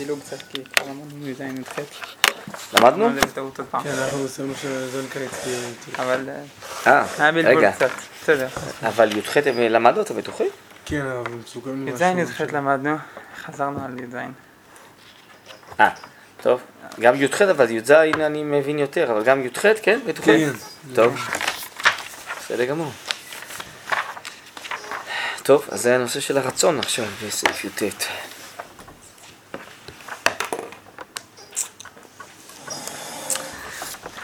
דילוג קצת, כי כבר. למדנו? זה בטעות עוד פעם. כן, אנחנו עשינו שזה נקרא אבל אה, אה, רגע. בסדר. אבל י"ח הם למדנו, אתם בטוחים? כן, אבל מסוכן י"ז י"ח למדנו, חזרנו על י"ז. אה, טוב. גם י"ח אבל י"ז אני מבין יותר, אבל גם י"ח, כן? בטוחים? כן. טוב. בסדר גמור. טוב, אז זה הנושא של הרצון עכשיו בסעיף י"ט.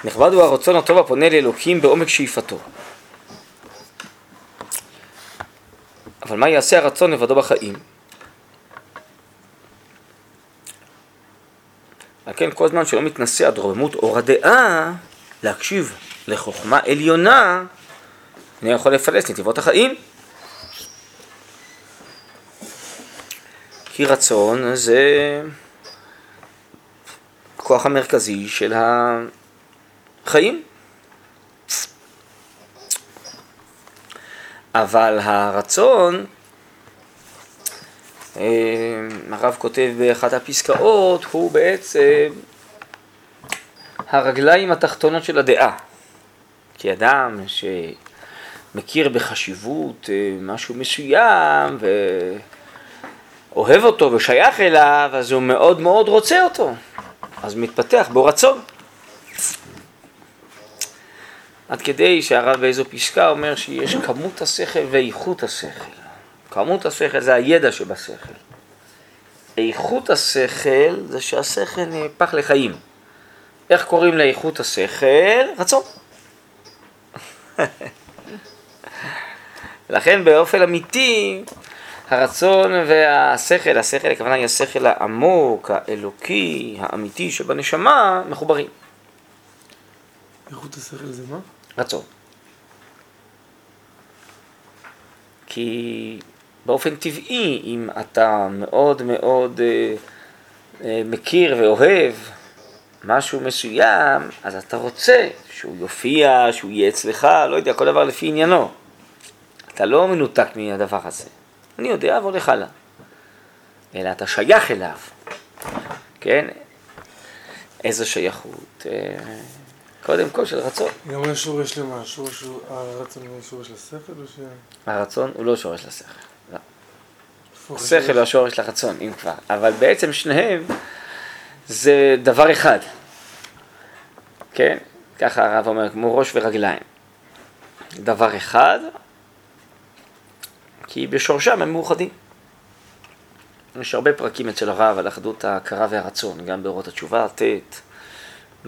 נכבד הוא הרצון הטוב הפונה לאלוקים בעומק שאיפתו. אבל מה יעשה הרצון לבדו בחיים? על כן כל זמן שלא מתנשא עד רוממות אור הדעה, להקשיב לחוכמה עליונה, אני יכול לפלס נתיבות החיים. כי רצון זה הכוח המרכזי של החיים. אבל הרצון, אה, הרב כותב באחת הפסקאות, הוא בעצם הרגליים התחתונות של הדעה. כי אדם שמכיר בחשיבות אה, משהו מסוים ואוהב אותו ושייך אליו, אז הוא מאוד מאוד רוצה אותו. אז מתפתח בו רצון. עד כדי שהרב באיזו פסקה אומר שיש כמות השכל ואיכות השכל. כמות השכל זה הידע שבשכל. איכות השכל זה שהשכל נהפך לחיים. איך קוראים לאיכות השכל? רצון. לכן באופן אמיתי הרצון והשכל, השכל הכוונה היא השכל העמוק, האלוקי, האמיתי שבנשמה, מחוברים. איכות השכל זה מה? רצון. כי באופן טבעי, אם אתה מאוד מאוד אה, אה, מכיר ואוהב משהו מסוים, אז אתה רוצה שהוא יופיע, שהוא יהיה אצלך, לא יודע, כל דבר לפי עניינו. אתה לא מנותק מהדבר הזה. אני יודע והולך הלאה. אלא אתה שייך אליו, כן? איזו שייכות? אה, קודם כל של רצון. גם שורש למה? שורש הוא- הרצון הוא שורש לשכל או ש... הרצון הוא לא שורש לשכל. לא. השכל הוא השורש לרצון, אם כבר. אבל בעצם שניהם זה דבר אחד. כן? ככה הרב אומר, כמו ראש ורגליים. דבר אחד, כי בשורשם הם מאוחדים. יש הרבה פרקים אצל הרב על אחדות ההכרה והרצון, גם באורות התשובה, ט',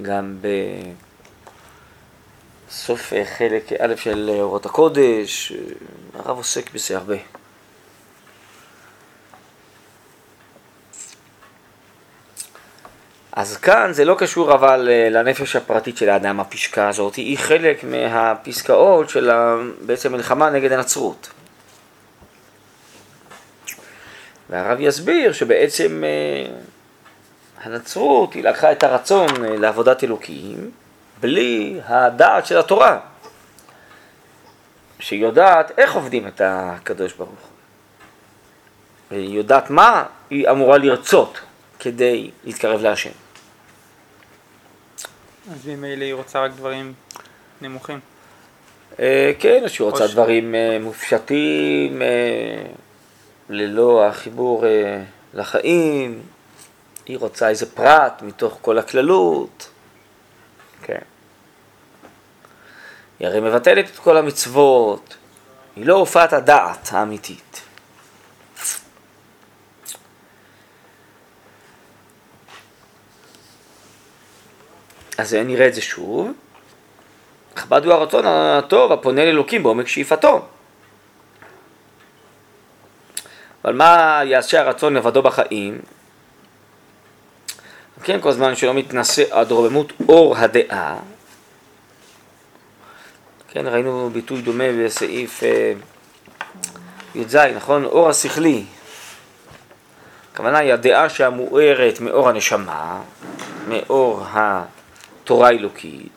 גם בסוף אה, חלק א' של אורות הקודש, אה, הרב עוסק בזה הרבה. אז כאן זה לא קשור אבל אה, לנפש הפרטית של האדם, הפסקה הזאת, היא חלק מהפסקאות של בעצם מלחמה נגד הנצרות. והרב יסביר שבעצם אה, הנצרות היא לקחה את הרצון אה, לעבודת אלוקים בלי הדעת של התורה, שהיא יודעת איך עובדים את הקדוש ברוך הוא. והיא יודעת מה היא אמורה לרצות כדי להתקרב להשם. אז ממילא היא רוצה רק דברים נמוכים. אה, כן, או שהיא רוצה ש- דברים אה, מופשטים, אה, ללא החיבור אה, לחיים, היא רוצה איזה פרט מתוך כל הכללות, כן. היא הרי מבטלת את כל המצוות, היא לא הופעת הדעת האמיתית. אז נראה את זה שוב. נכבד הוא הרצון הטוב הפונה לאלוקים בעומק שאיפתו. אבל מה יעשה הרצון לבדו בחיים? כן, כל זמן שלא מתנשא עד רוממות אור הדעה. כן, ראינו ביטוי דומה בסעיף אה, י"ז, נכון? אור השכלי. הכוונה היא הדעה שהמוארת מאור הנשמה, מאור התורה האלוקית.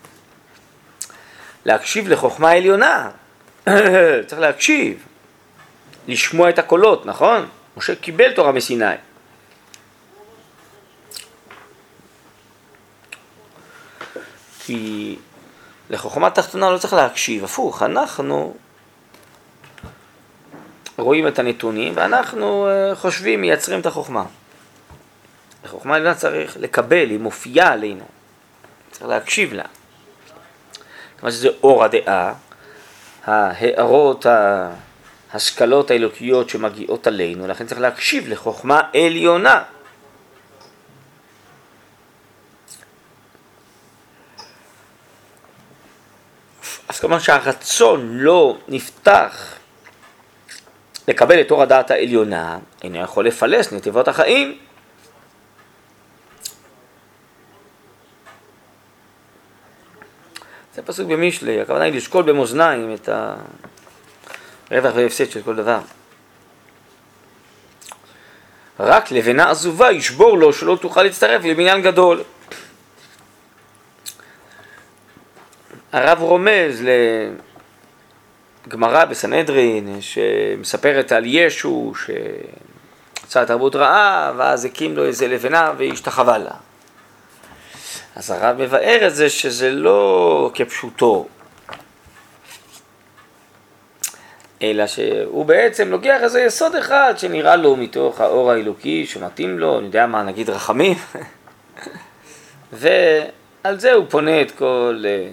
להקשיב לחוכמה העליונה, צריך להקשיב, לשמוע את הקולות, נכון? משה קיבל תורה מסיני. כי לחוכמה תחתונה לא צריך להקשיב, הפוך, אנחנו רואים את הנתונים ואנחנו אה, חושבים, מייצרים את החוכמה. החוכמה עליונה צריך לקבל, היא מופיעה עלינו, צריך להקשיב לה. כיוון שזה אור הדעה, ההערות, ההשכלות האלוקיות שמגיעות עלינו, לכן צריך להקשיב לחוכמה עליונה. אז כמובן שהרצון לא נפתח לקבל את אור הדעת העליונה, אינו יכול לפלס נתיבות החיים. זה פסוק במשלי, הכוונה היא לשקול במאזניים את הרווח וההפסד של כל דבר. רק לבנה עזובה ישבור לו שלא תוכל להצטרף לבניין גדול. הרב רומז לגמרא בסנהדרין שמספרת על ישו שעשה תרבות רעה ואז הקים לו איזה לבנה והשתחווה לה. אז הרב מבאר את זה שזה לא כפשוטו, אלא שהוא בעצם לוקח איזה יסוד אחד שנראה לו מתוך האור האלוקי שמתאים לו, אני יודע מה, נגיד רחמים, ועל זה הוא פונה את כל אה,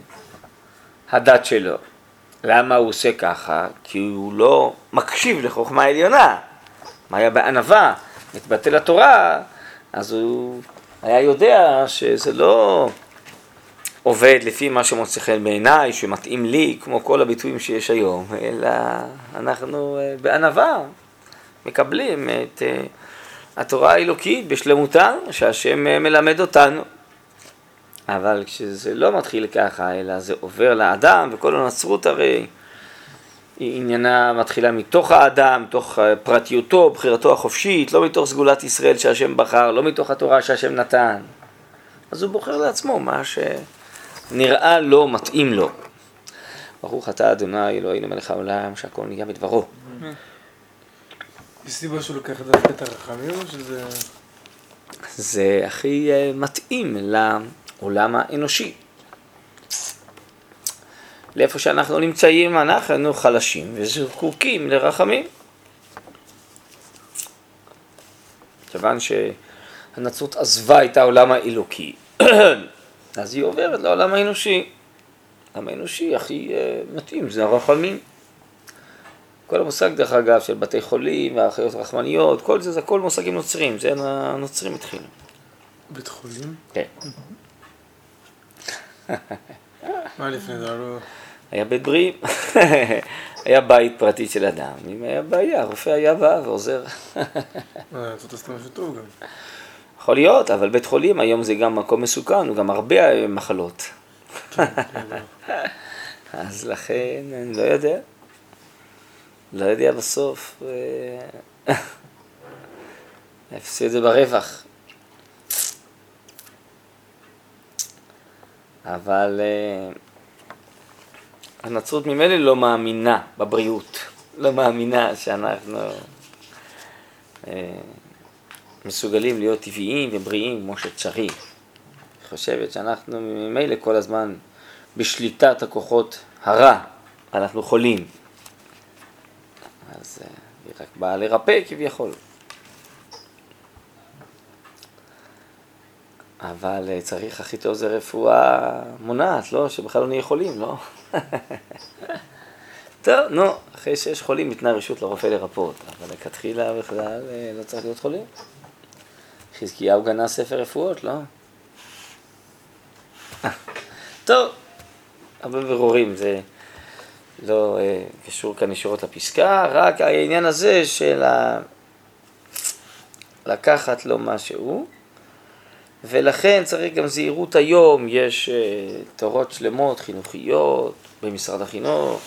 הדת שלו. למה הוא עושה ככה? כי הוא לא מקשיב לחוכמה עליונה. מה היה בענווה? מתבטל התורה, אז הוא היה יודע שזה לא עובד לפי מה שמוצא חן בעיניי, שמתאים לי, כמו כל הביטויים שיש היום, אלא אנחנו אה, בענווה מקבלים את אה, התורה האלוקית בשלמותה, שהשם אה, מלמד אותנו. אבל כשזה לא מתחיל ככה, אלא זה עובר לאדם, וכל הנצרות הרי היא עניינה מתחילה מתוך האדם, מתוך פרטיותו, בחירתו החופשית, לא מתוך סגולת ישראל שהשם בחר, לא מתוך התורה שהשם נתן. אז הוא בוחר לעצמו מה שנראה לו, מתאים לו. ברוך אתה אדוני אלוהינו מלך העולם, שהכל נהיה בדברו. יש סיבה שהוא לוקח דווקא את הרחמים או שזה... זה הכי אה, מתאים לעולם האנושי. לאיפה שאנחנו נמצאים, אנחנו חלשים וזקוקים לרחמים. כיוון שהנצרות עזבה את העולם האלוקי, אז היא עוברת לעולם האנושי. העולם האנושי הכי uh, מתאים זה הרחמים. כל המושג דרך אגב של בתי חולים והאחיות רחמניות, כל זה זה הכל מושגים נוצרים, זה הנוצרים התחילו. בית חולים? כן. מה לפני זה? לא... היה בית בריאים, היה בית פרטי של אדם, אם היה בעיה, הרופא היה בא ועוזר. זאת עשתה משהו טוב גם. יכול להיות, אבל בית חולים היום זה גם מקום מסוכן, הוא גם הרבה מחלות. כן, כן, אז לכן, אני לא יודע. לא יודע בסוף. אה, הפסיד את זה ברווח. אבל אה, הנצרות ממילא לא מאמינה בבריאות, לא מאמינה שאנחנו אה, מסוגלים להיות טבעיים ובריאים כמו שצריך. היא חושבת שאנחנו ממילא כל הזמן בשליטת הכוחות הרע, אנחנו חולים. אז אה, היא רק באה לרפא כביכול. אבל אה, צריך הכי טוב זה רפואה מונעת, לא? שבכלל לא נהיה חולים, לא? טוב, נו, אחרי שיש חולים ניתנה רשות לרופא לרפאות, אבל לכתחילה בכלל אה, לא צריך להיות חולים. חזקיהו גנה ספר רפואות, לא? טוב, הרבה ברורים, זה לא אה, קשור כאן ישירות לפסקה, רק העניין הזה של ה... לקחת לו משהו. ולכן צריך גם זהירות היום, יש uh, תורות שלמות, חינוכיות, במשרד החינוך,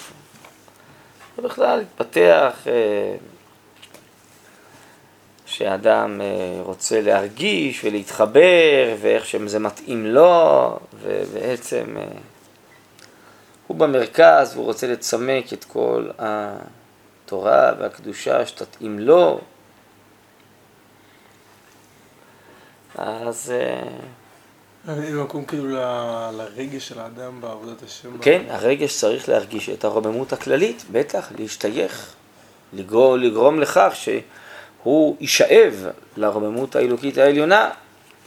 ובכלל להתפתח, uh, שאדם uh, רוצה להרגיש ולהתחבר, ואיך שזה מתאים לו, ובעצם uh, הוא במרכז והוא רוצה לצמק את כל התורה והקדושה שתתאים לו. אז אין מקום כאילו לרגש של האדם בעבודת השם. כן, הרגש צריך להרגיש את הרוממות הכללית, בטח, להשתייך, לגרום, לגרום לכך שהוא יישאב לרוממות האלוקית העליונה,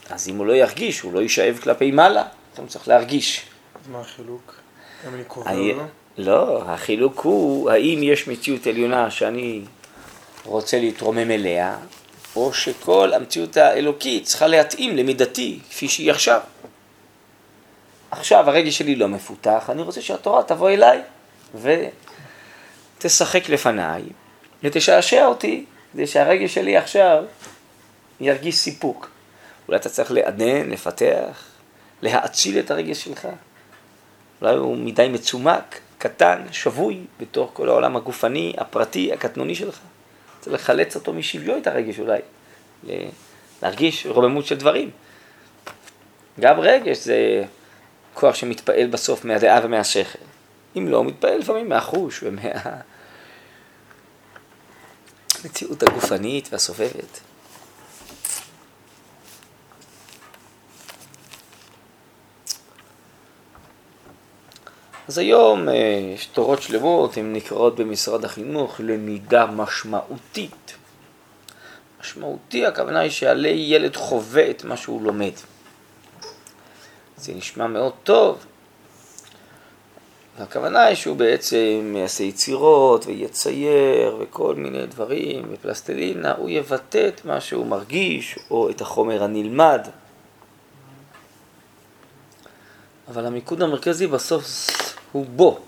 אז אם הוא לא ירגיש, הוא לא יישאב כלפי מעלה, אז הוא צריך להרגיש. אז מה החילוק? האם אני קובע אני- או לא? לא, החילוק הוא האם יש מציאות עליונה שאני רוצה להתרומם אליה, או שכל המציאות האלוקית צריכה להתאים למידתי כפי שהיא עכשיו. עכשיו הרגש שלי לא מפותח, אני רוצה שהתורה תבוא אליי ותשחק לפניי ותשעשע אותי כדי שהרגש שלי עכשיו ירגיש סיפוק. אולי אתה צריך לעדן, לפתח, להאציל את הרגש שלך. אולי הוא מדי מצומק, קטן, שבוי, בתוך כל העולם הגופני, הפרטי, הקטנוני שלך. צריך לחלץ אותו משביו את הרגש אולי, להרגיש רוממות של דברים. גם רגש זה כוח שמתפעל בסוף מהדעה ומהשכל. אם לא, הוא מתפעל לפעמים מהחוש ומהמציאות הגופנית והסובבת. אז היום אה, יש תורות שלמות, הן נקראות במשרד החינוך למידה משמעותית. משמעותי, הכוונה היא שעלי ילד חווה את מה שהוא לומד. זה נשמע מאוד טוב. והכוונה היא שהוא בעצם יעשה יצירות ויצייר וכל מיני דברים ופלסטלינה, הוא יבטא את מה שהוא מרגיש או את החומר הנלמד. אבל המיקוד המרכזי בסוף הוא בו.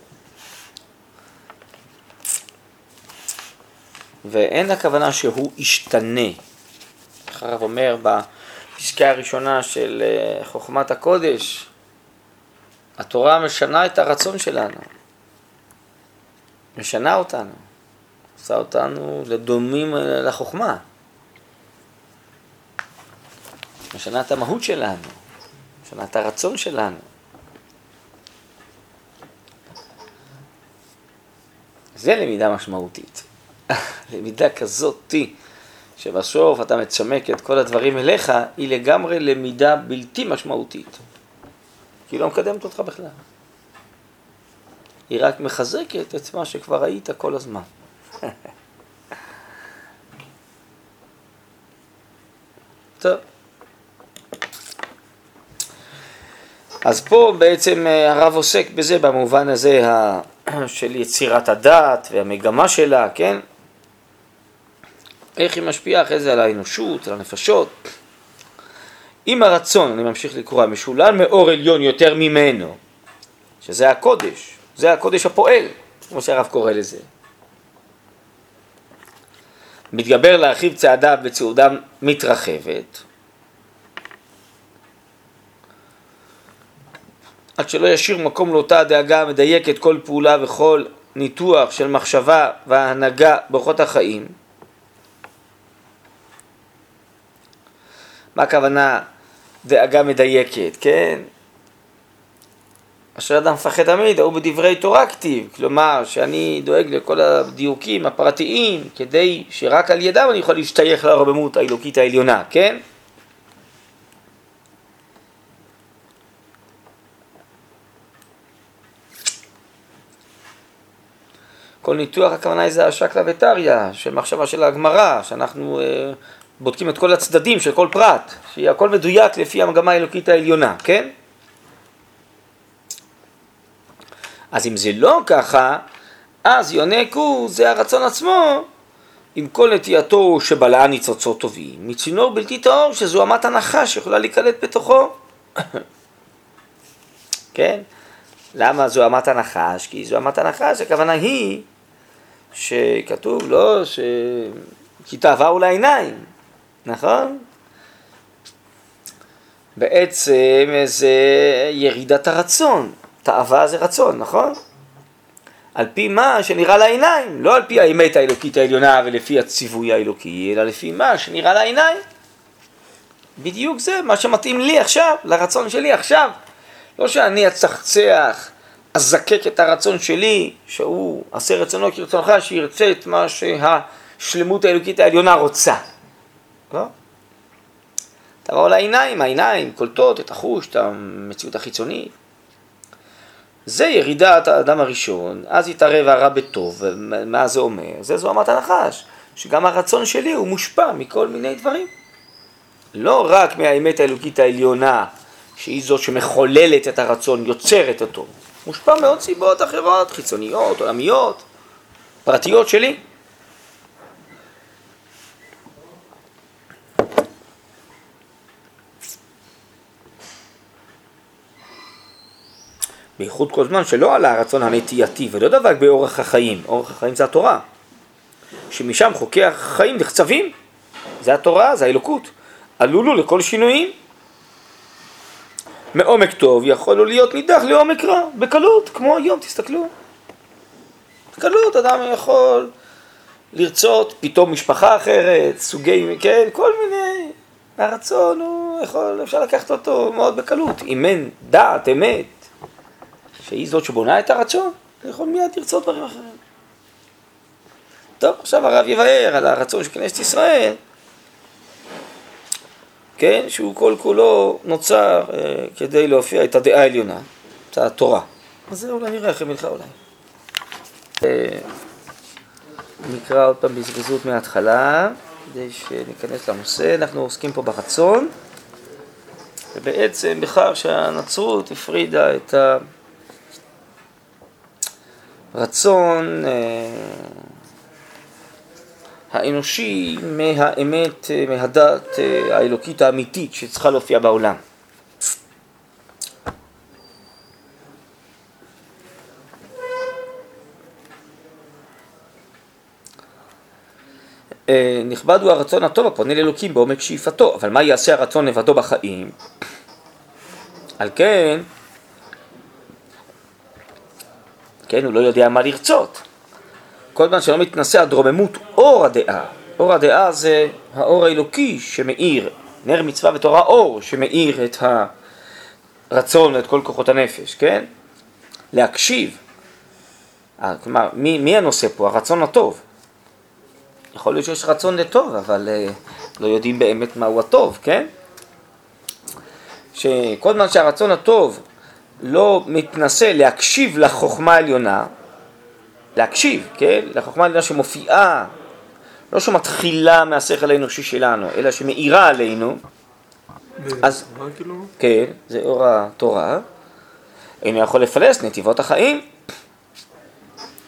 ואין הכוונה שהוא ישתנה. הרב אומר בפסקה הראשונה של אה, חוכמת הקודש, התורה משנה את הרצון שלנו, משנה אותנו, עושה אותנו לדומים אה, לחוכמה, משנה את המהות שלנו, משנה את הרצון שלנו. זה למידה משמעותית. למידה כזאתי, שבסוף אתה מצמק את כל הדברים אליך, היא לגמרי למידה בלתי משמעותית. כי היא לא מקדמת אותך בכלל. היא רק מחזקת את מה שכבר ראית כל הזמן. טוב. אז פה בעצם אה, הרב עוסק בזה במובן הזה של יצירת הדת והמגמה שלה, כן? איך היא משפיעה אחרי זה על האנושות, על הנפשות. אם הרצון, אני ממשיך לקרוא, משולל מאור עליון יותר ממנו, שזה הקודש, זה הקודש הפועל, כמו שהרב קורא לזה. מתגבר להרחיב צעדיו בצעודה מתרחבת, עד שלא ישאיר מקום לאותה הדאגה המדייקת כל פעולה וכל ניתוח של מחשבה והנהגה באורחות החיים. מה הכוונה דאגה מדייקת, כן? אשר אדם מפחד תמיד, הוא בדברי תורה כתיב, כלומר שאני דואג לכל הדיוקים הפרטיים כדי שרק על ידם אני יכול להשתייך לרוממות האלוקית העליונה, כן? כל ניתוח הכוונה היא זה השקלא וטריא, של מחשבה של הגמרא, שאנחנו אה, בודקים את כל הצדדים של כל פרט, שיהיה הכל מדויק לפי המגמה האלוקית העליונה, כן? אז אם זה לא ככה, אז יונקו זה הרצון עצמו, עם כל נטייתו שבלעה ניצוצות טובים, מצינור בלתי טהור שזו אמת הנחש שיכולה להיקלט בתוכו. כן? למה זו אמת הנחש? כי זו אמת הנחש, הכוונה היא שכתוב לא ש... כי תאווה לעיניים, נכון? בעצם זה ירידת הרצון, תאווה זה רצון, נכון? על פי מה שנראה לעיניים, לא על פי האמת האלוקית העליונה ולפי הציווי האלוקי, אלא לפי מה שנראה לעיניים. בדיוק זה, מה שמתאים לי עכשיו, לרצון שלי עכשיו. לא שאני אצחצח, אזקק את הרצון שלי, שהוא עשה רצונו כרצונך, שירצה את מה שהשלמות האלוקית העליונה רוצה. לא? תבוא לעיניים, העיניים קולטות את החוש, את המציאות החיצונית. זה ירידת האדם הראשון, אז יתערב הרע בטוב, מה זה אומר? זה זוהמת הנחש, שגם הרצון שלי הוא מושפע מכל מיני דברים. לא רק מהאמת האלוקית העליונה, שהיא זאת שמחוללת את הרצון, יוצרת אותו, מושפע מעוד סיבות אחרות, חיצוניות, עולמיות, פרטיות שלי. בייחוד כל זמן שלא עלה הרצון הנטייתי ולא דבק באורח החיים, אורח החיים זה התורה, שמשם חוקי החיים נחצבים, זה התורה, זה האלוקות, עלולו לכל שינויים. מעומק טוב יכול להיות נידח לעומק רע, בקלות, כמו היום, תסתכלו. בקלות אדם יכול לרצות פתאום משפחה אחרת, סוגי, כן, כל מיני, הרצון הוא יכול, אפשר לקחת אותו מאוד בקלות, אם אין דעת, אמת, שהיא זאת שבונה את הרצון, אתה יכול מיד לרצות דברים אחרים. טוב, עכשיו הרב יבאר על הרצון של כנסת ישראל, כן, שהוא כל כולו נוצר אה, כדי להופיע את הדעה העליונה, את התורה. אז זה אולי נראה אחרי מלכה אולי. אה, נקרא עוד פעם בזריזות מההתחלה, כדי שניכנס לנושא. אנחנו עוסקים פה ברצון, ובעצם בכך שהנצרות הפרידה את ה... רצון אה, האנושי מהאמת, אה, מהדת אה, האלוקית האמיתית שצריכה להופיע בעולם. נכבד הוא הרצון הטוב הפונה לאלוקים בעומק שאיפתו, אבל מה יעשה הרצון לבדו בחיים? על כן, כן, הוא לא יודע מה לרצות. כל זמן שלא מתנשא הדרוממות אור הדעה. אור הדעה זה האור האלוקי שמאיר, נר מצווה ותורה אור שמאיר את הרצון ואת כל כוחות הנפש, כן? להקשיב. אה, כלומר, מי, מי הנושא פה? הרצון הטוב. יכול להיות שיש רצון לטוב, אבל uh, לא יודעים באמת מהו הטוב, כן? שכל זמן שהרצון הטוב לא מתנסה להקשיב לחוכמה העליונה, להקשיב, כן? לחוכמה העליונה שמופיעה, לא שמתחילה מהשכל האנושי שלנו, אלא שמאירה עלינו. אז, כאילו? כן, זה אור התורה. אינו יכול לפלס נתיבות החיים.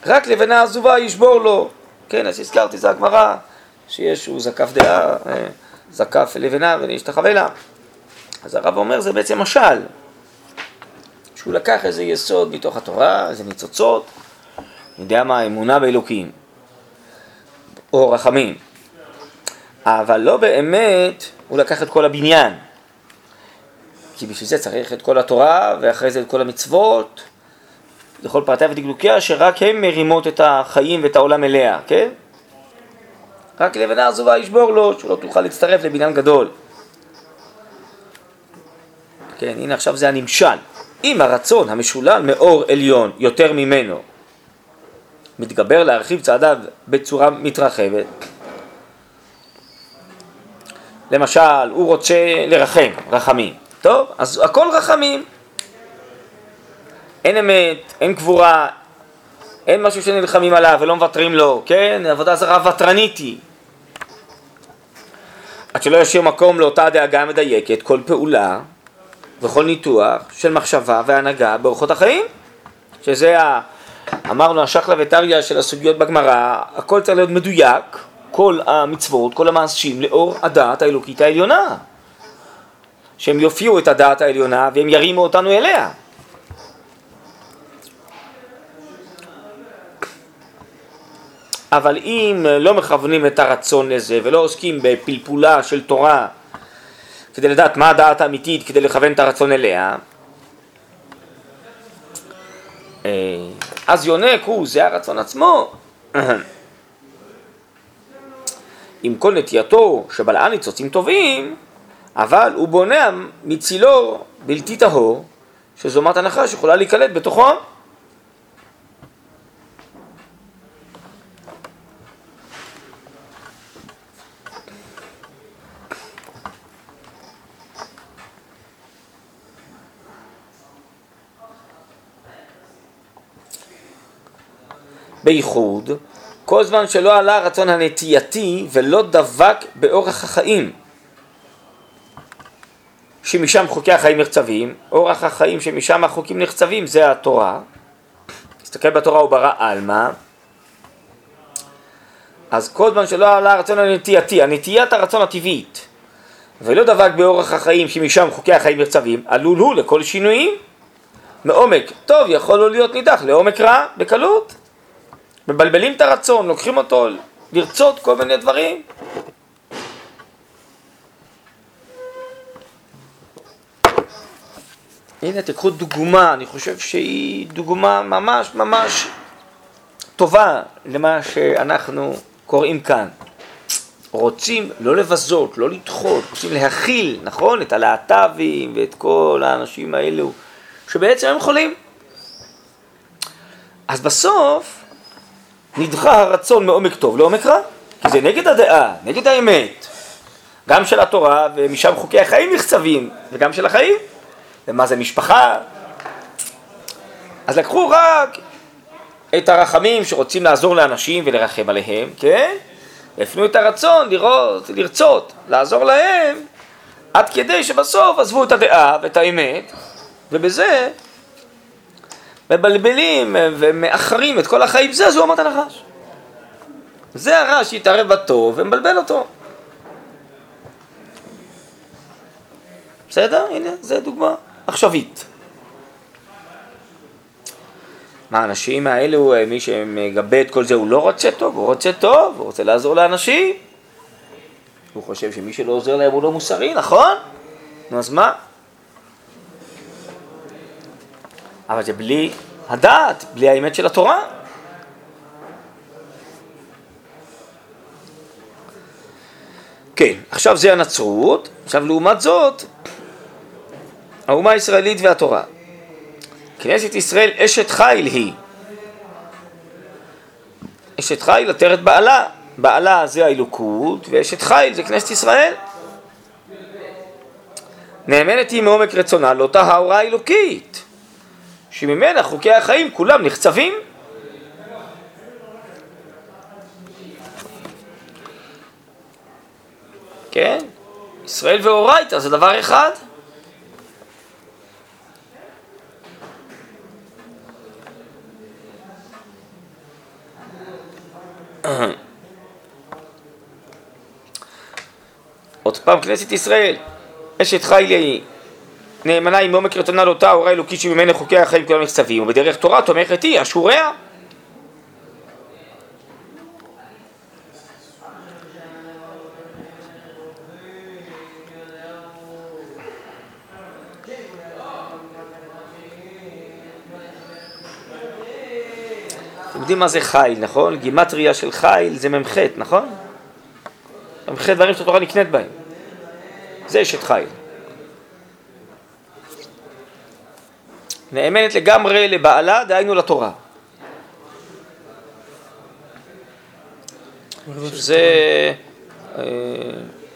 רק לבנה עזובה ישבור לו. כן, אז הזכרתי, זה הגמרא, שיש, הוא זקף דעה, אה, זקף לבנה ונשתחווה לה. אז הרב אומר, זה בעצם משל. שהוא לקח איזה יסוד מתוך התורה, איזה ניצוצות, אני יודע מה, אמונה באלוקים, או רחמים, אבל לא באמת הוא לקח את כל הבניין, כי בשביל זה צריך את כל התורה, ואחרי זה את כל המצוות, לכל פרטיה ודקדוקיה, שרק הן מרימות את החיים ואת העולם אליה, כן? רק לבנה עזובה ישבור לו, שלא תוכל להצטרף לבניין גדול. כן, הנה עכשיו זה הנמשל. אם הרצון המשולל מאור עליון יותר ממנו מתגבר להרחיב צעדיו בצורה מתרחבת, למשל, הוא רוצה לרחם, רחמים. טוב, אז הכל רחמים. אין אמת, אין קבורה, אין משהו שנלחמים עליו ולא מוותרים לו, כן? עבודה זרה ותרנית היא. עד שלא ישאיר מקום לאותה דאגה מדייקת, כל פעולה וכל ניתוח של מחשבה והנהגה באורחות החיים, שזה, ה, אמרנו, השחלה וטריה של הסוגיות בגמרא, הכל צריך להיות מדויק, כל המצוות, כל המעשים, לאור הדעת האלוקית העליונה. שהם יופיעו את הדעת העליונה והם ירימו אותנו אליה. אבל אם לא מכוונים את הרצון לזה ולא עוסקים בפלפולה של תורה כדי לדעת מה הדעת האמיתית, כדי לכוון את הרצון אליה, אה, אז יונק הוא, זה הרצון עצמו. עם כל נטייתו שבלעה ניצוצים טובים, אבל הוא בונה מצילו בלתי טהור, שזומת הנחש יכולה להיקלט בתוכו. בייחוד, כל זמן שלא עלה הרצון הנטייתי ולא דבק באורח החיים. שמשם חוקי החיים נחצבים, אורח החיים שמשם החוקים נחצבים זה התורה. תסתכל בתורה הוא ברא עלמא. אז כל זמן שלא עלה הרצון הנטייתי, הנטיית הרצון הטבעית, ולא דבק באורח החיים שמשם חוקי החיים נחצבים, עלול הוא לכל שינויים. מעומק טוב יכול לו להיות נידח לעומק רע בקלות. מבלבלים את הרצון, לוקחים אותו לרצות כל מיני דברים. הנה תיקחו דוגמה, אני חושב שהיא דוגמה ממש ממש טובה למה שאנחנו קוראים כאן. רוצים לא לבזות, לא לדחות, רוצים להכיל, נכון? את הלהט"בים ואת כל האנשים האלו שבעצם הם חולים. אז בסוף נדחה הרצון מעומק טוב לעומק רע, כי זה נגד הדעה, נגד האמת, גם של התורה ומשם חוקי החיים נחצבים, וגם של החיים. ומה זה משפחה? אז לקחו רק את הרחמים שרוצים לעזור לאנשים ולרחם עליהם, כן? והפנו את הרצון לראות, לרצות, לעזור להם, עד כדי שבסוף עזבו את הדעה ואת האמת, ובזה מבלבלים ומאחרים את כל החיים, זה זוהמת הנחש. זה הרע שהתערב בטוב ומבלבל אותו. בסדר? הנה, זה דוגמה עכשווית. מה, האנשים האלו, מי שמגבה את כל זה, הוא לא רוצה טוב, הוא רוצה טוב, הוא רוצה לעזור לאנשים. הוא חושב שמי שלא עוזר להם הוא לא מוסרי, נכון? נו, אז מה? אבל זה בלי הדעת, בלי האמת של התורה. כן, עכשיו זה הנצרות, עכשיו לעומת זאת, האומה הישראלית והתורה. כנסת ישראל אשת חיל היא. אשת חיל עטרת בעלה, בעלה זה האלוקות, ואשת חיל זה כנסת ישראל. נאמנת היא מעומק רצונה לאותה ההוראה האלוקית, שממנה חוקי החיים כולם נחצבים. כן? ישראל ואורייתא זה דבר אחד. עוד פעם, כנסת ישראל, אשת חיל היא נאמנה היא מעומק רצונה לאותה הוראה אלוקית שממנה חוקי החיים כולם נחצבים, ובדרך תורה תומכת היא אשוריה. אתם יודעים מה זה חיל, נכון? גימטריה של חיל זה מ"ח, נכון? מ"ח דברים שהתורה נקנית בהם. זה אשת חיל. נאמנת לגמרי לבעלה, דהיינו לתורה. שזה אה,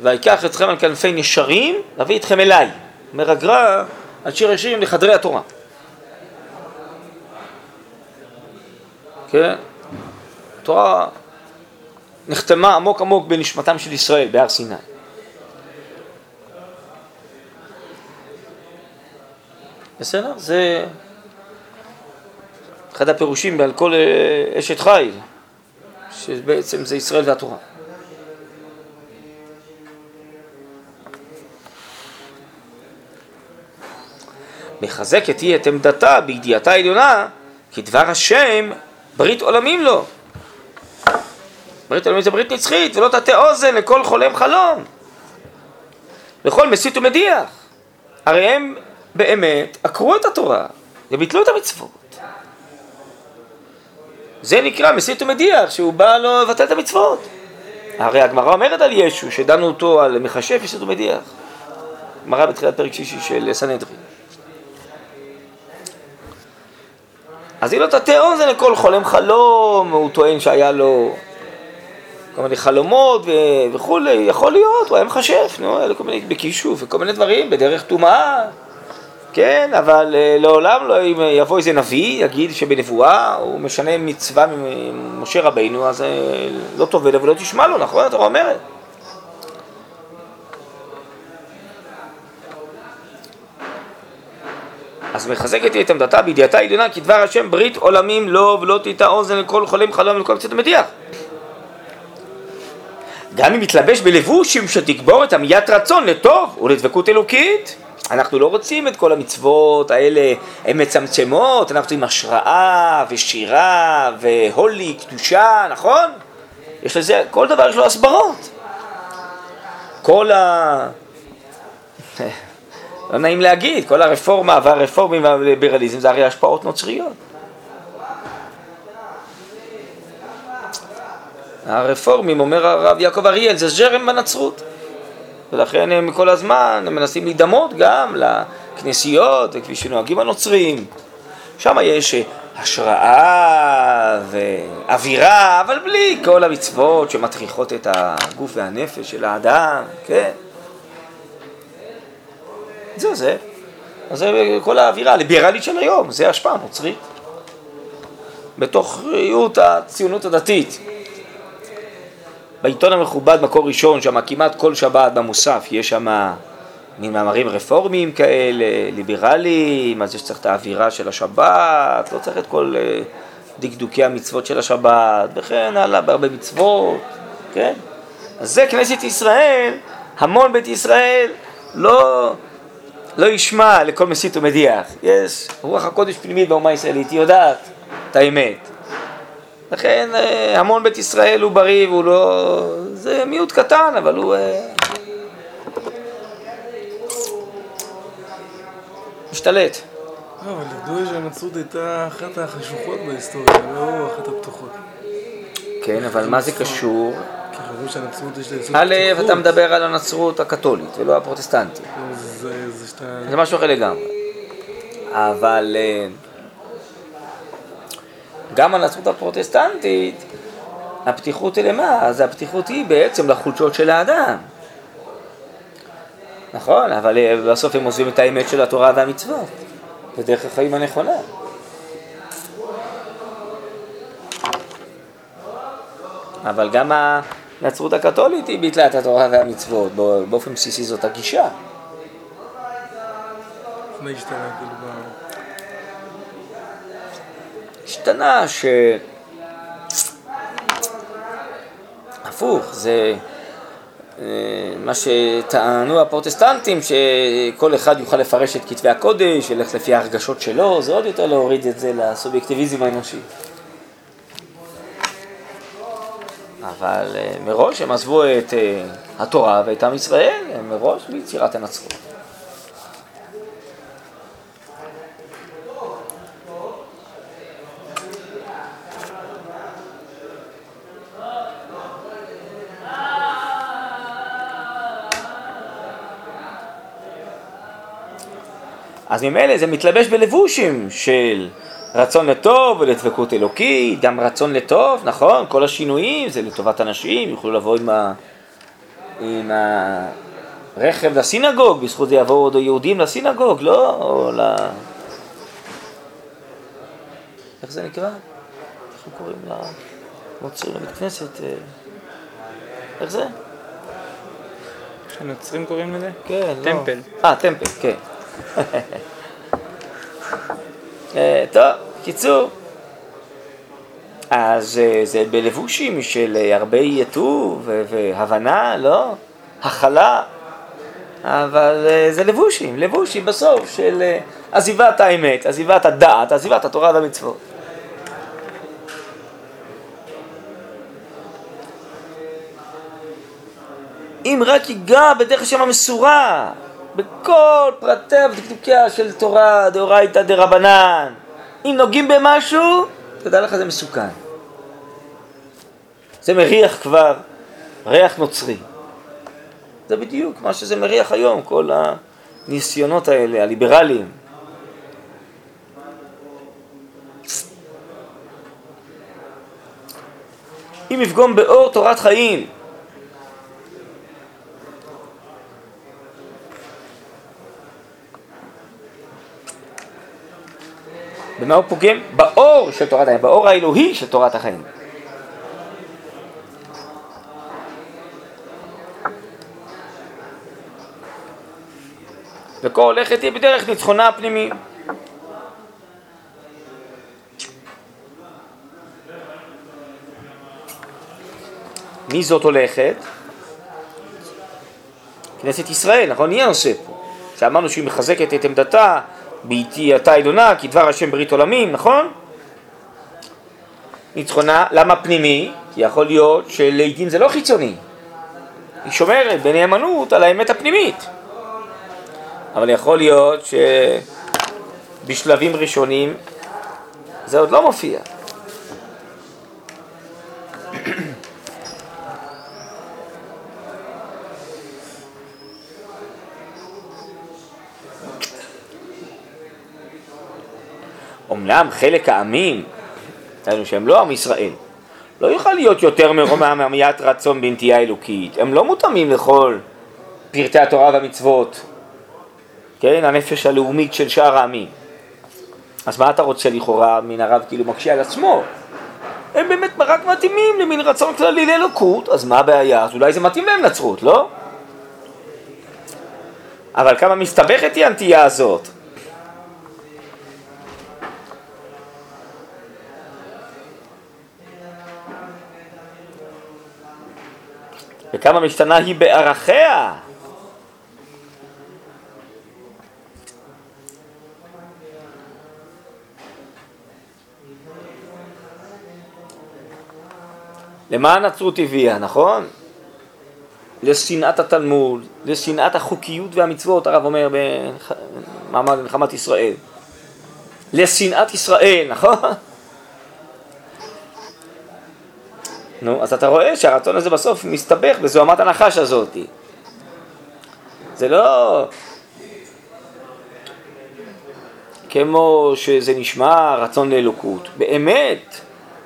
ויקח אתכם על כנפי נשרים, להביא אתכם אליי. אומר הגר"א, על שיר השירים לחדרי התורה. כן? התורה נחתמה עמוק עמוק בנשמתם של ישראל בהר סיני. בסדר? זה אחד הפירושים על כל אה, אשת חיל, שבעצם זה ישראל והתורה. מחזקת היא את עמדתה בידיעתה העליונה כי דבר השם ברית עולמים לו. ברית עולמים זה ברית נצחית ולא תטה אוזן לכל חולם חלום. לכל מסית ומדיח. הרי הם באמת עקרו את התורה וביטלו את המצוות. זה נקרא מסית ומדיח, שהוא בא לו לבטל את המצוות. הרי הגמרא אומרת על ישו, שדנו אותו על מכשף מסית ומדיח. גמרא בתחילת פרק שישי של סנהדרין. אז לא תטה אוזן לכל חולם חלום, הוא טוען שהיה לו כל מיני חלומות וכולי, יכול להיות, הוא היה מכשף, נו, היה לו כל מיני בכישוף וכל מיני דברים, בדרך טומאה. כן, אבל אה, לעולם לא, אם יבוא איזה נביא, יגיד שבנבואה הוא משנה מצווה ממשה רבינו, אז אה, לא תאבד ולא תשמע לו, נכון? התורה אומרת. אז מחזקת היא את עמדתה בידיעתה עליונה כי דבר השם ברית עולמים לא ולא תיטע אוזן לכל חולם חלום ולכל מצאת מדיח. גם אם יתלבש בלבושים שתגבור את עמיית רצון לטוב ולדבקות אלוקית. אנחנו לא רוצים את כל המצוות האלה, הן מצמצמות, אנחנו רוצים השראה ושירה והולי, קדושה, נכון? יש לזה, כל דבר יש לו הסברות. כל ה... לא נעים להגיד, כל הרפורמה והרפורמים והליברליזם זה הרי השפעות נוצריות. הרפורמים, אומר הרב יעקב אריאל, זה ז'רם בנצרות. ולכן הם כל הזמן הם מנסים להידמות גם לכנסיות, כפי שנוהגים הנוצרים. שם יש השראה ואווירה, אבל בלי כל המצוות שמטריחות את הגוף והנפש של האדם, כן. זה זה. אז זה כל האווירה הליברלית של היום, זה השפעה נוצרית. בתוך ראיות הציונות הדתית. בעיתון המכובד, מקור ראשון, שם כמעט כל שבת במוסף, יש שם מין מאמרים רפורמיים כאלה, ליברליים, אז יש צריך את האווירה של השבת, לא צריך את כל אה, דקדוקי המצוות של השבת, וכן הלאה, בהרבה מצוות, כן? אז זה כנסת ישראל, המון בית ישראל, לא, לא ישמע לכל מסית ומדיח. יש רוח הקודש פנימית באומה הישראלית, היא יודעת את האמת. לכן אה, המון בית ישראל הוא בריא והוא לא... זה מיעוט קטן, אבל הוא... אה, משתלט. לא, אבל ידוע שהנצרות הייתה אחת החשוכות בהיסטוריה, לא אחת הפתוחות. כן, אבל מה זה קשור? כי חושבים שהנצרות יש לה יסוד א'. אתה מדבר על הנצרות הקתולית ולא הפרוטסטנטית. לא, זה- משהו אחר לגמרי. אבל אה, גם הנצרות הפרוטסטנטית, הפתיחות היא למה? אז הפתיחות היא בעצם לחולשות של האדם. נכון, אבל אה, בסוף הם עוזבים את האמת של התורה והמצוות, בדרך החיים הנכונה. אבל גם הנצרות הקתולית היא ביטלה את התורה והמצוות, באופן בסיסי זאת הגישה. מה השתנה כאילו השתנה ש... הפוך, זה אה, מה שטענו הפרוטסטנטים, שכל אחד יוכל לפרש את כתבי הקודש, ילך לפי ההרגשות שלו, זה עוד יותר להוריד את זה לסובייקטיביזם האנושי. אבל אה, מראש הם עזבו את אה, התורה ואת עם ישראל, מראש ביצירת הנצרות. אז ממילא זה מתלבש בלבושים של רצון לטוב ולדבקות אלוקית, גם רצון לטוב, נכון? כל השינויים זה לטובת אנשים, יוכלו לבוא עם, ה... עם הרכב לסינגוג, בזכות זה יבואו עוד יהודים לסינגוג, לא? או ל... איך זה נקרא? איך הם קוראים לנוצרים לבית כנסת? אה, איך זה? הנוצרים קוראים לזה? כן, לא. טמפל. אה, טמפל, כן. אה, טוב, קיצור. אז אה, זה בלבושים של אה, הרבה יתור ו- והבנה, לא? הכלה. אבל זה לבושים, לבושים בסוף של עזיבת האמת, עזיבת הדעת, עזיבת התורה והמצוות. אם רק ייגע בדרך השם המסורה, בכל פרטיה ודקדוקיה של תורה, דאורייתא דרבנן. אם נוגעים במשהו, תדע לך זה מסוכן. זה מריח כבר ריח נוצרי. זה בדיוק מה שזה מריח היום, כל הניסיונות האלה, הליברליים. אם יפגום באור תורת חיים, במה הוא פוגם? באור של תורת החיים, באור האלוהי של תורת החיים. וכה הולכת היא בדרך ניצחונה הפנימי. מי זאת הולכת? כנסת ישראל, נכון? היא הנושא פה. שאמרנו שהיא מחזקת את עמדתה, ביתי אתה עליונה, כי דבר השם ברית עולמים, נכון? ניצחונה, למה פנימי? כי יכול להיות שלעיתים זה לא חיצוני. היא שומרת בנאמנות על האמת הפנימית. אבל יכול להיות שבשלבים ראשונים זה עוד לא מופיע. אמנם חלק העמים, דהיינו שהם לא עם ישראל, לא יוכל להיות יותר מרוממיית רצון בנטייה אלוקית, הם לא מותאמים לכל פרטי התורה והמצוות, כן, הנפש הלאומית של שאר העמים. אז מה אתה רוצה לכאורה מן הרב כאילו מקשה על עצמו? הם באמת רק מתאימים למין רצון כללי לאלוקות, אז מה הבעיה? אז אולי זה מתאים להם נצרות, לא? אבל כמה מסתבכת היא הנטייה הזאת. וכמה משתנה היא בערכיה. למה הנצרות הביאה, נכון? לשנאת התלמוד, לשנאת החוקיות והמצוות, הרב אומר במעמד מלחמת ישראל. לשנאת ישראל, נכון? נו, אז אתה רואה שהרצון הזה בסוף מסתבך בזוהמת הנחש הזאת. זה לא כמו שזה נשמע רצון לאלוקות. באמת,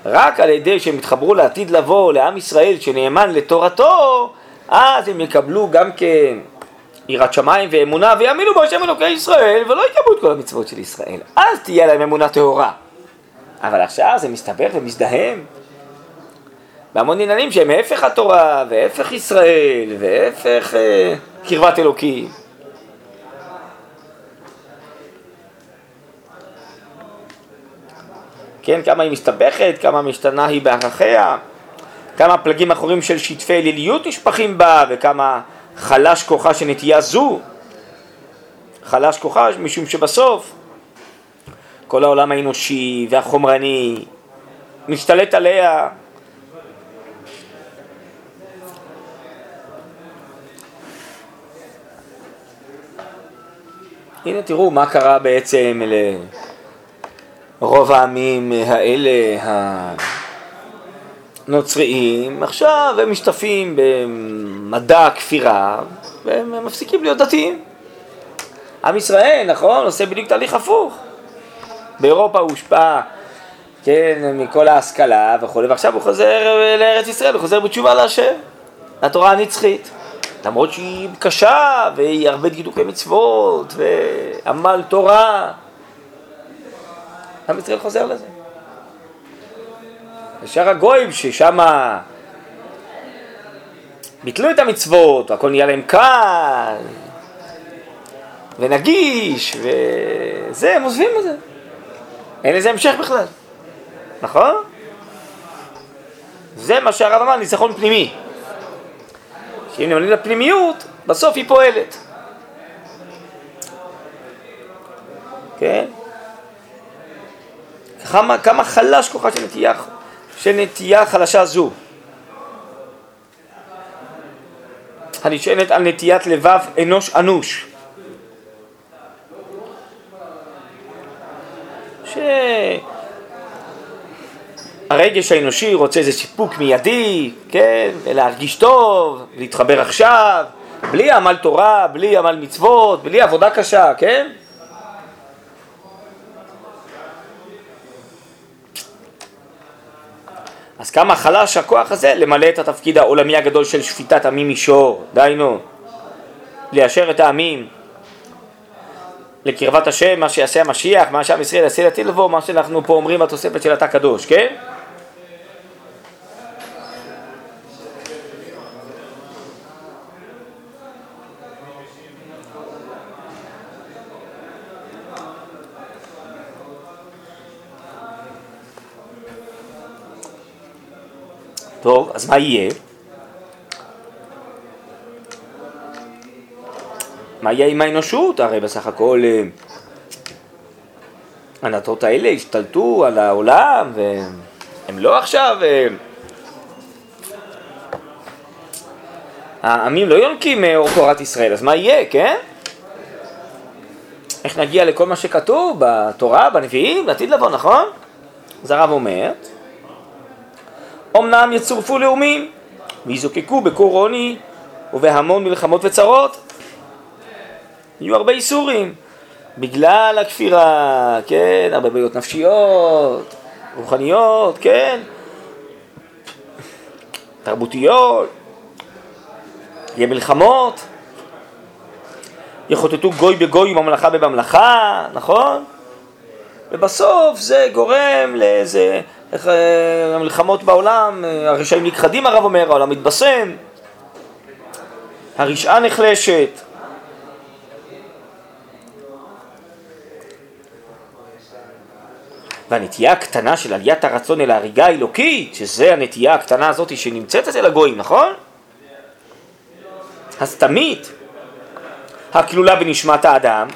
רק על ידי שהם יתחברו לעתיד לבוא, לעם ישראל שנאמן לתורתו, אז הם יקבלו גם כן יראת שמיים ואמונה ויאמינו בהשם אלוקי ישראל ולא יקבלו את כל המצוות של ישראל. אז תהיה להם אמונה טהורה. אבל עכשיו זה מסתבך ומזדהם. בהמון עניינים שהם הפך התורה, והפך ישראל, והפך אה, קרבת אלוקים. כן, כמה היא מסתבכת, כמה משתנה היא בערכיה, כמה פלגים אחורים של שטפי אליליות נשפכים בה, וכמה חלש כוחה של נטייה זו. חלש כוחה משום שבסוף כל העולם האנושי והחומרני משתלט עליה הנה תראו מה קרה בעצם לרוב העמים האלה הנוצריים, עכשיו הם משתתפים במדע הכפירה והם מפסיקים להיות דתיים. עם ישראל, נכון, עושה בדיוק תהליך הפוך. באירופה הוא הושפע, כן, מכל ההשכלה וכו', ועכשיו הוא חוזר לארץ ישראל, הוא חוזר בתשובה להשם, לתורה הנצחית. למרות שהיא קשה, והיא הרבה דידוקי מצוות, ועמל תורה. עם ישראל חוזר לזה. ושאר הגויים ששם ביטלו את המצוות, הכל נהיה להם קל, ונגיש, וזה, הם עוזבים את זה. אין לזה המשך בכלל, נכון? זה מה שהרב אמר, ניצחון פנימי. שאם נמלאים לפנימיות, בסוף היא פועלת. כן? כמה, כמה חלש כוחה של נטייה, של נטייה חלשה זו. הנשענת על נטיית לבב אנוש אנוש. ש... הרגש האנושי רוצה איזה סיפוק מיידי, כן, ולהרגיש טוב, להתחבר עכשיו, בלי עמל תורה, בלי עמל מצוות, בלי עבודה קשה, כן? אז כמה חלש הכוח הזה למלא את התפקיד העולמי הגדול של שפיטת עמים מישור, דהיינו, ליישר את העמים לקרבת השם, מה שיעשה המשיח, מה שעם ישראל יעשה לעתיד לבוא, מה שאנחנו פה אומרים בתוספת של התא קדוש, כן? טוב, אז מה יהיה? מה יהיה עם האנושות? הרי בסך הכל אה, הנטות האלה השתלטו על העולם והם לא עכשיו... אה, העמים לא יונקים מאור תורת ישראל, אז מה יהיה, כן? איך נגיע לכל מה שכתוב בתורה, בנביאים, בעתיד לבוא, נכון? אז הרב אומר, אמנם יצורפו לאומים ויזוקקו בקור עוני ובהמון מלחמות וצרות. יהיו הרבה איסורים בגלל הכפירה, כן, הרבה בעיות נפשיות, רוחניות, כן, תרבותיות, יהיה מלחמות, יחוטטו גוי בגוי וממלכה בממלכה, נכון? ובסוף זה גורם לאיזה איך אה, המלחמות בעולם, אה, הרשעים נכחדים הרב אומר, העולם מתבשם, הרשעה נחלשת. והנטייה הקטנה של עליית הרצון אל ההריגה האלוקית, שזה הנטייה הקטנה הזאת שנמצאת אצל הגויים, נכון? הסתמית, הכלולה בנשמת האדם,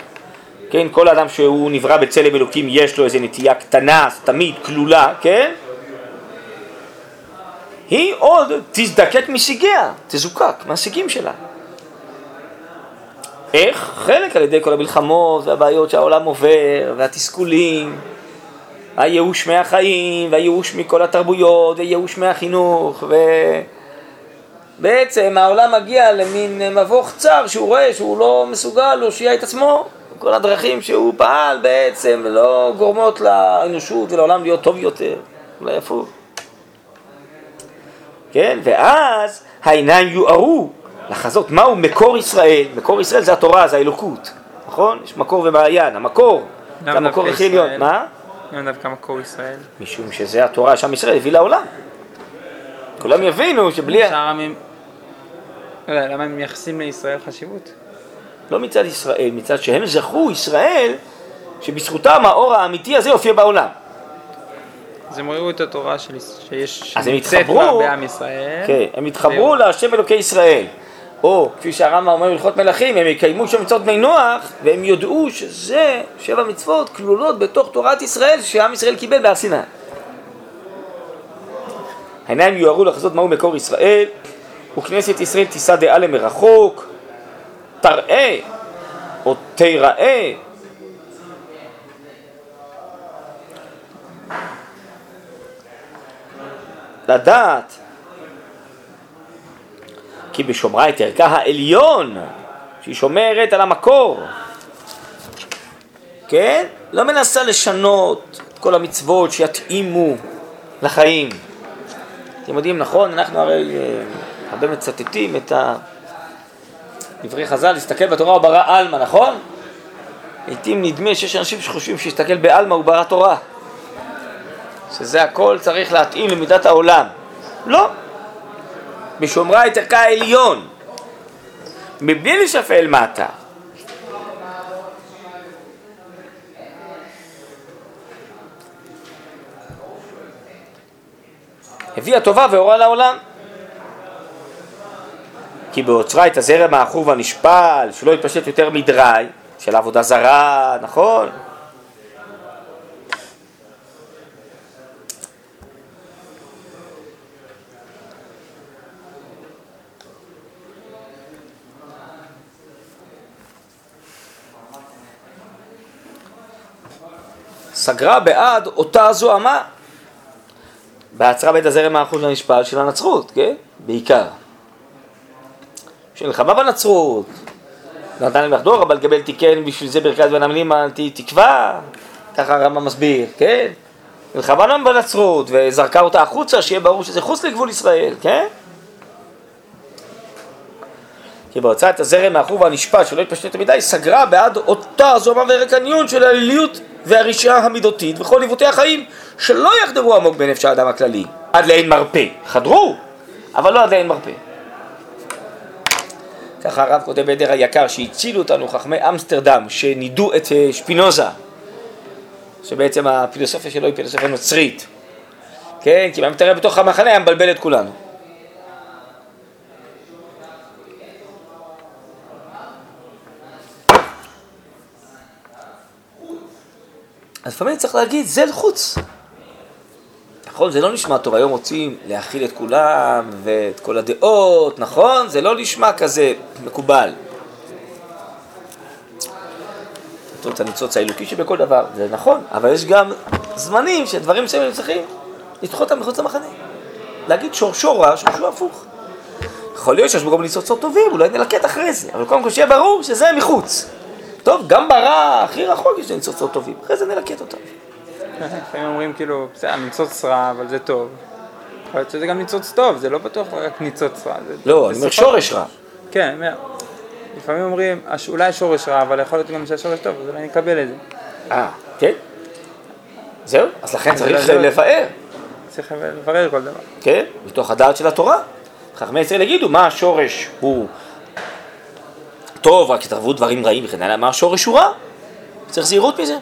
כן, כל אדם שהוא נברא בצלם אלוקים יש לו איזו נטייה קטנה, סתמית, כלולה, כן? היא עוד תזדקק משיגיה, תזוקק מהשיגים שלה. איך? חלק על ידי כל המלחמות והבעיות שהעולם עובר, והתסכולים, הייאוש מהחיים, והייאוש מכל התרבויות, והייאוש מהחינוך, ובעצם העולם מגיע למין מבוך צר שהוא רואה שהוא לא מסוגל להושיע את עצמו. כל הדרכים שהוא פעל בעצם לא גורמות לאנושות ולעולם להיות טוב יותר, אולי הפוך. כן, ואז העיניים יוארו לחזות מהו מקור ישראל, מקור ישראל זה התורה, זה האלוקות, נכון? יש מקור ומעיין, המקור, זה המקור הכי עליון, מה? למה דווקא מקור ישראל? משום שזה התורה שעם ישראל הביא לעולם. כולם יבינו שבלי... שאר. לא למה הם מייחסים לישראל חשיבות? לא מצד ישראל, מצד שהם זכו, ישראל, שבזכותם האור האמיתי הזה יופיע בעולם. אז הם ראו את התורה של... שיש... אז הם התחברו, בעם ישראל. כן, הם התחברו להשם אלוקי ישראל. או, כפי שהרמב"ם אומר בהלכות מלכים, הם יקיימו שם מצוות בני נוח, והם יודעו שזה, שבע מצוות כלולות בתוך תורת ישראל שעם ישראל קיבל בהר סיני. העיניים יוארו לחזות מהו מקור ישראל, וכנסת ישראל תישא דעה למרחוק, תראה או תיראה. לדעת כי בשומרה את ערכה העליון שהיא שומרת על המקור. כן? לא מנסה לשנות את כל המצוות שיתאימו לחיים. אתם יודעים נכון, אנחנו הרי אה, הרבה מצטטים את ה... דברי חז"ל, להסתכל בתורה הוא ברא עלמא, נכון? לעיתים נדמה שיש אנשים שחושבים שיסתכל בעלמא הוא ברא תורה. שזה הכל צריך להתאים למידת העולם. לא. בשומרה את ערכה העליון, מבלי לשפל מטה. הביאה טובה והורה לעולם. כי בעוצרה את הזרם העכור והנשפל, שלא יתפשט יותר מדרי, של עבודה זרה, נכון? סגרה בעד אותה זוהמה בעצרה בית הזרם האחוז והנשפל של הנצרות, כן? בעיקר. שנלחמה בנצרות, נתן להם לחדור, אבל גבל תיקן בשביל זה ברכת בין המילים תקווה, ככה הרמב"ם מסביר, כן? נלחמה להם בנצרות וזרקה אותה החוצה, שיהיה ברור שזה חוץ לגבול ישראל, כן? כי בהוצאת הזרם מהחור והנשפט שלא יתפשט יותר מדי, סגרה בעד אותה זוהמה ורקניות של העליליות והרשעה המידותית וכל עיוותי החיים שלא יחדרו עמוק בנפש האדם הכללי עד לאין מרפא. חדרו, אבל לא עד לאין מרפא. ככה הרב כותב בעדר היקר שהצילו אותנו חכמי אמסטרדם שנידו את אה, שפינוזה שבעצם הפילוסופיה שלו היא פילוסופיה נוצרית כן, כי אם היה מתערב בתוך המחנה היה מבלבל את כולנו אז לפעמים צריך להגיד, זה לחוץ. נכון, זה לא נשמע טוב, היום רוצים להכיל את כולם ואת כל הדעות, נכון? זה לא נשמע כזה מקובל. את הניצוץ האלוקי שבכל דבר, זה נכון, אבל יש גם זמנים שדברים מסוימים צריכים לדחות אותם מחוץ למחנה. להגיד שורשו רע, שורשו הפוך. יכול להיות שיש בו גם ניצוצות טובים, אולי נלקט אחרי זה, אבל קודם כל שיהיה ברור שזה מחוץ. טוב, גם ברע הכי רחוק יש ניצוצות טובים, אחרי זה נלקט אותם. לפעמים אומרים כאילו, בסדר, ניצוץ רע, אבל זה טוב. יכול להיות שזה גם ניצוץ טוב, זה לא בטוח רק ניצוץ רע. לא, אני אומר שורש רע. כן, לפעמים אומרים, "הש- אולי השורש רע, אבל יכול להיות גם שהשורש טוב, אז אולי נקבל את זה. אה, כן? זהו, אז לכן צריך לא- לבאר, צריך לברר כל דבר. כן? מתוך הדעת של התורה. חכמי ישראל יגידו מה השורש הוא טוב, רק התערבו דברים רעים וכן הלאה, מה השורש הוא רע. צריך זהירות מזה.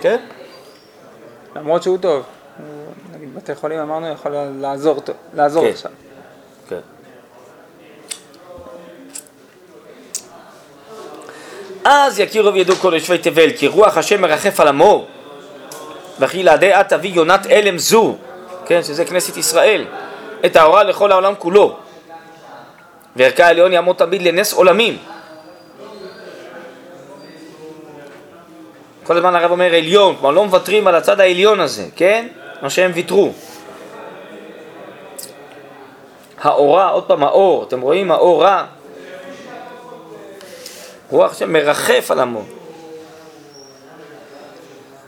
כן? למרות שהוא טוב. הוא, נגיד, בתי חולים אמרנו, יכול לעזור לעזור כן. עכשיו. כן. אז יכירו וידעו כל יושבי תבל, כי רוח השם מרחף על עמו, וכי לעדי את תביא יונת אלם זו, כן, שזה כנסת ישראל, את ההוראה לכל העולם כולו, וערכה העליון יעמוד תמיד לנס עולמים. כל הזמן הרב אומר עליון, כלומר לא מוותרים על הצד העליון הזה, כן? מה שהם ויתרו. האורה, עוד פעם האור, אתם רואים האורה? רוח שמרחף על עמו.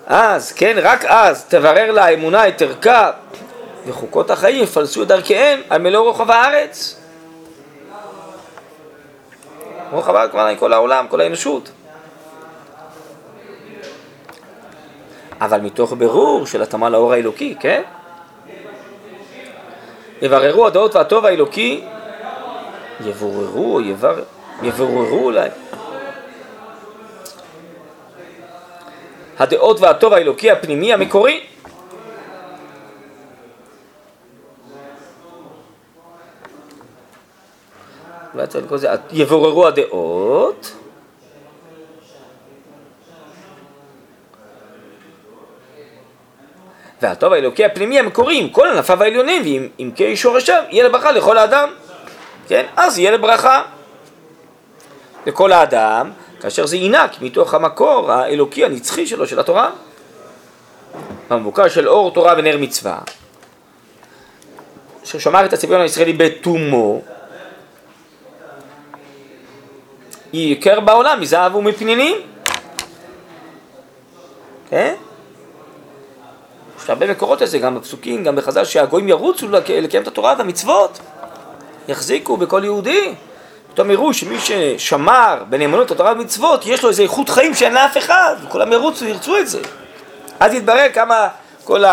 אז, כן, רק אז תברר לה האמונה את ערכה וחוקות החיים יפלסו את דרכיהם על מלוא רוחב הארץ. רוחב הארץ כמובן כל העולם, כל האנושות. אבל מתוך ברור של התאמה לאור האלוקי, כן? יבררו הדעות והטוב האלוקי, יבוררו, יבר... יבוררו אולי. הדעות והטוב האלוקי הפנימי המקורי. יבוררו הדעות. והטוב האלוקי הפנימי המקורי עם כל ענפיו העליונים ועם עמקי שורשיו יהיה לברכה לכל האדם, כן? אז יהיה לברכה לכל האדם כאשר זה ינק מתוך המקור האלוקי הנצחי שלו, של התורה. המבוקר של אור תורה ונר מצווה, ששמר את הצביון הישראלי בתומו, ייקר בעולם מזהב ומפנינים. כן? יש הרבה מקורות לזה, גם בפסוקים, גם בחז"ל, שהגויים ירוצו לק- לקיים את התורה והמצוות, יחזיקו בכל יהודי. פתאום יראו שמי ששמר בנאמנות התורה והמצוות, יש לו איזה איכות חיים שאין לאף אחד, וכולם ירוצו, ירצו את זה. אז יתברר כמה כל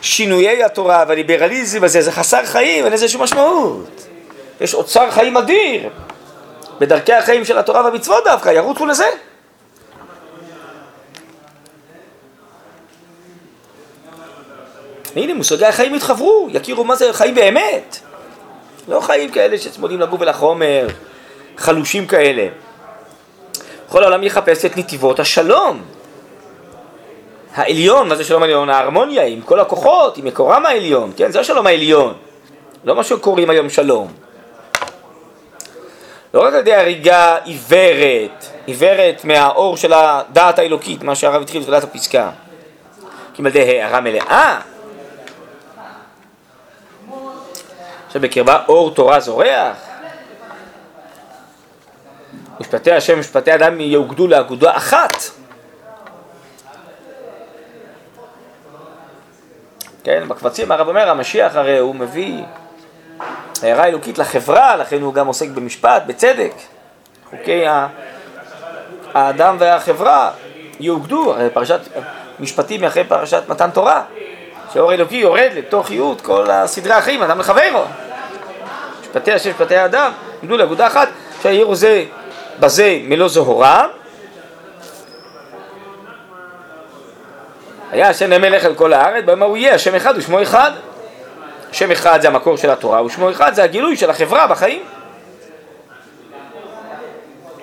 השינויי התורה והליברליזם הזה, זה חסר חיים, אין לזה שום משמעות. יש אוצר חיים אדיר בדרכי החיים של התורה והמצוות דווקא, ירוצו לזה. הנה, מושגי החיים יתחברו, יכירו מה זה חיים באמת. לא חיים כאלה שצמודים לגוף ולחומר, חלושים כאלה. כל העולם יחפש את נתיבות השלום. העליון, מה זה שלום העליון? ההרמוניה עם כל הכוחות, עם מקורם העליון, כן? זה השלום העליון. לא מה שקוראים היום שלום. לא רק על ידי הריגה עיוורת, עיוורת מהאור של הדעת האלוקית, מה שהרב התחיל בתחילת הפסקה. כי על ידי הערה מלאה, שבקרבה אור תורה זורח. משפטי השם ומשפטי אדם יאוגדו לאגודה אחת. כן, בקבצים הרב אומר, המשיח הרי הוא מביא הערה אלוקית לחברה, לכן הוא גם עוסק במשפט, בצדק. חוקי האדם והחברה יאוגדו, הרי פרשת משפטים אחרי פרשת מתן תורה, שאור אלוקי יורד לתוך ייעוד כל הסדרי החיים, אדם לחברו. משפטי השם, משפטי האדם, ידעו לאגודה אחת, שהעיר הזה בזה מלוא זוהרה. היה השם למלך על כל הארץ, במה הוא יהיה, השם אחד ושמו אחד. שם אחד זה המקור של התורה, ושמו אחד זה הגילוי של החברה בחיים.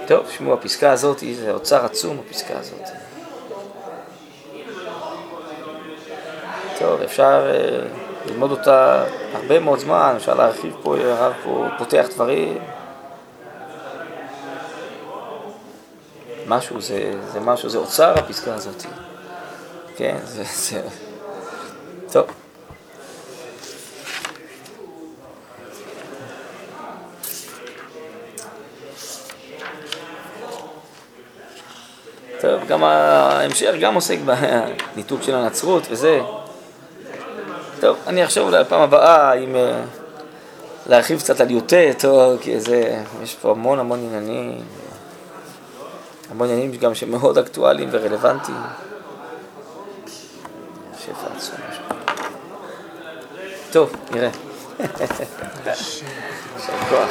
טוב, שמעו, הפסקה הזאת, זה אוצר עצום, הפסקה הזאת. טוב, אפשר אה, ללמוד אותה הרבה מאוד זמן, אפשר להרחיב פה, הרב פה פותח דברים. משהו, זה, זה משהו, זה אוצר הפסקה הזאת. כן, זה, זה... טוב. טוב, גם ההמשך גם עוסק בניתוק של הנצרות וזה. טוב, אני אחשוב אולי לפעם הבאה אם אה, להרחיב קצת על י"ט, או כי זה, יש פה המון המון עניינים, המון עניינים גם שמאוד אקטואליים ורלוונטיים. טוב, נראה. יישר כוח.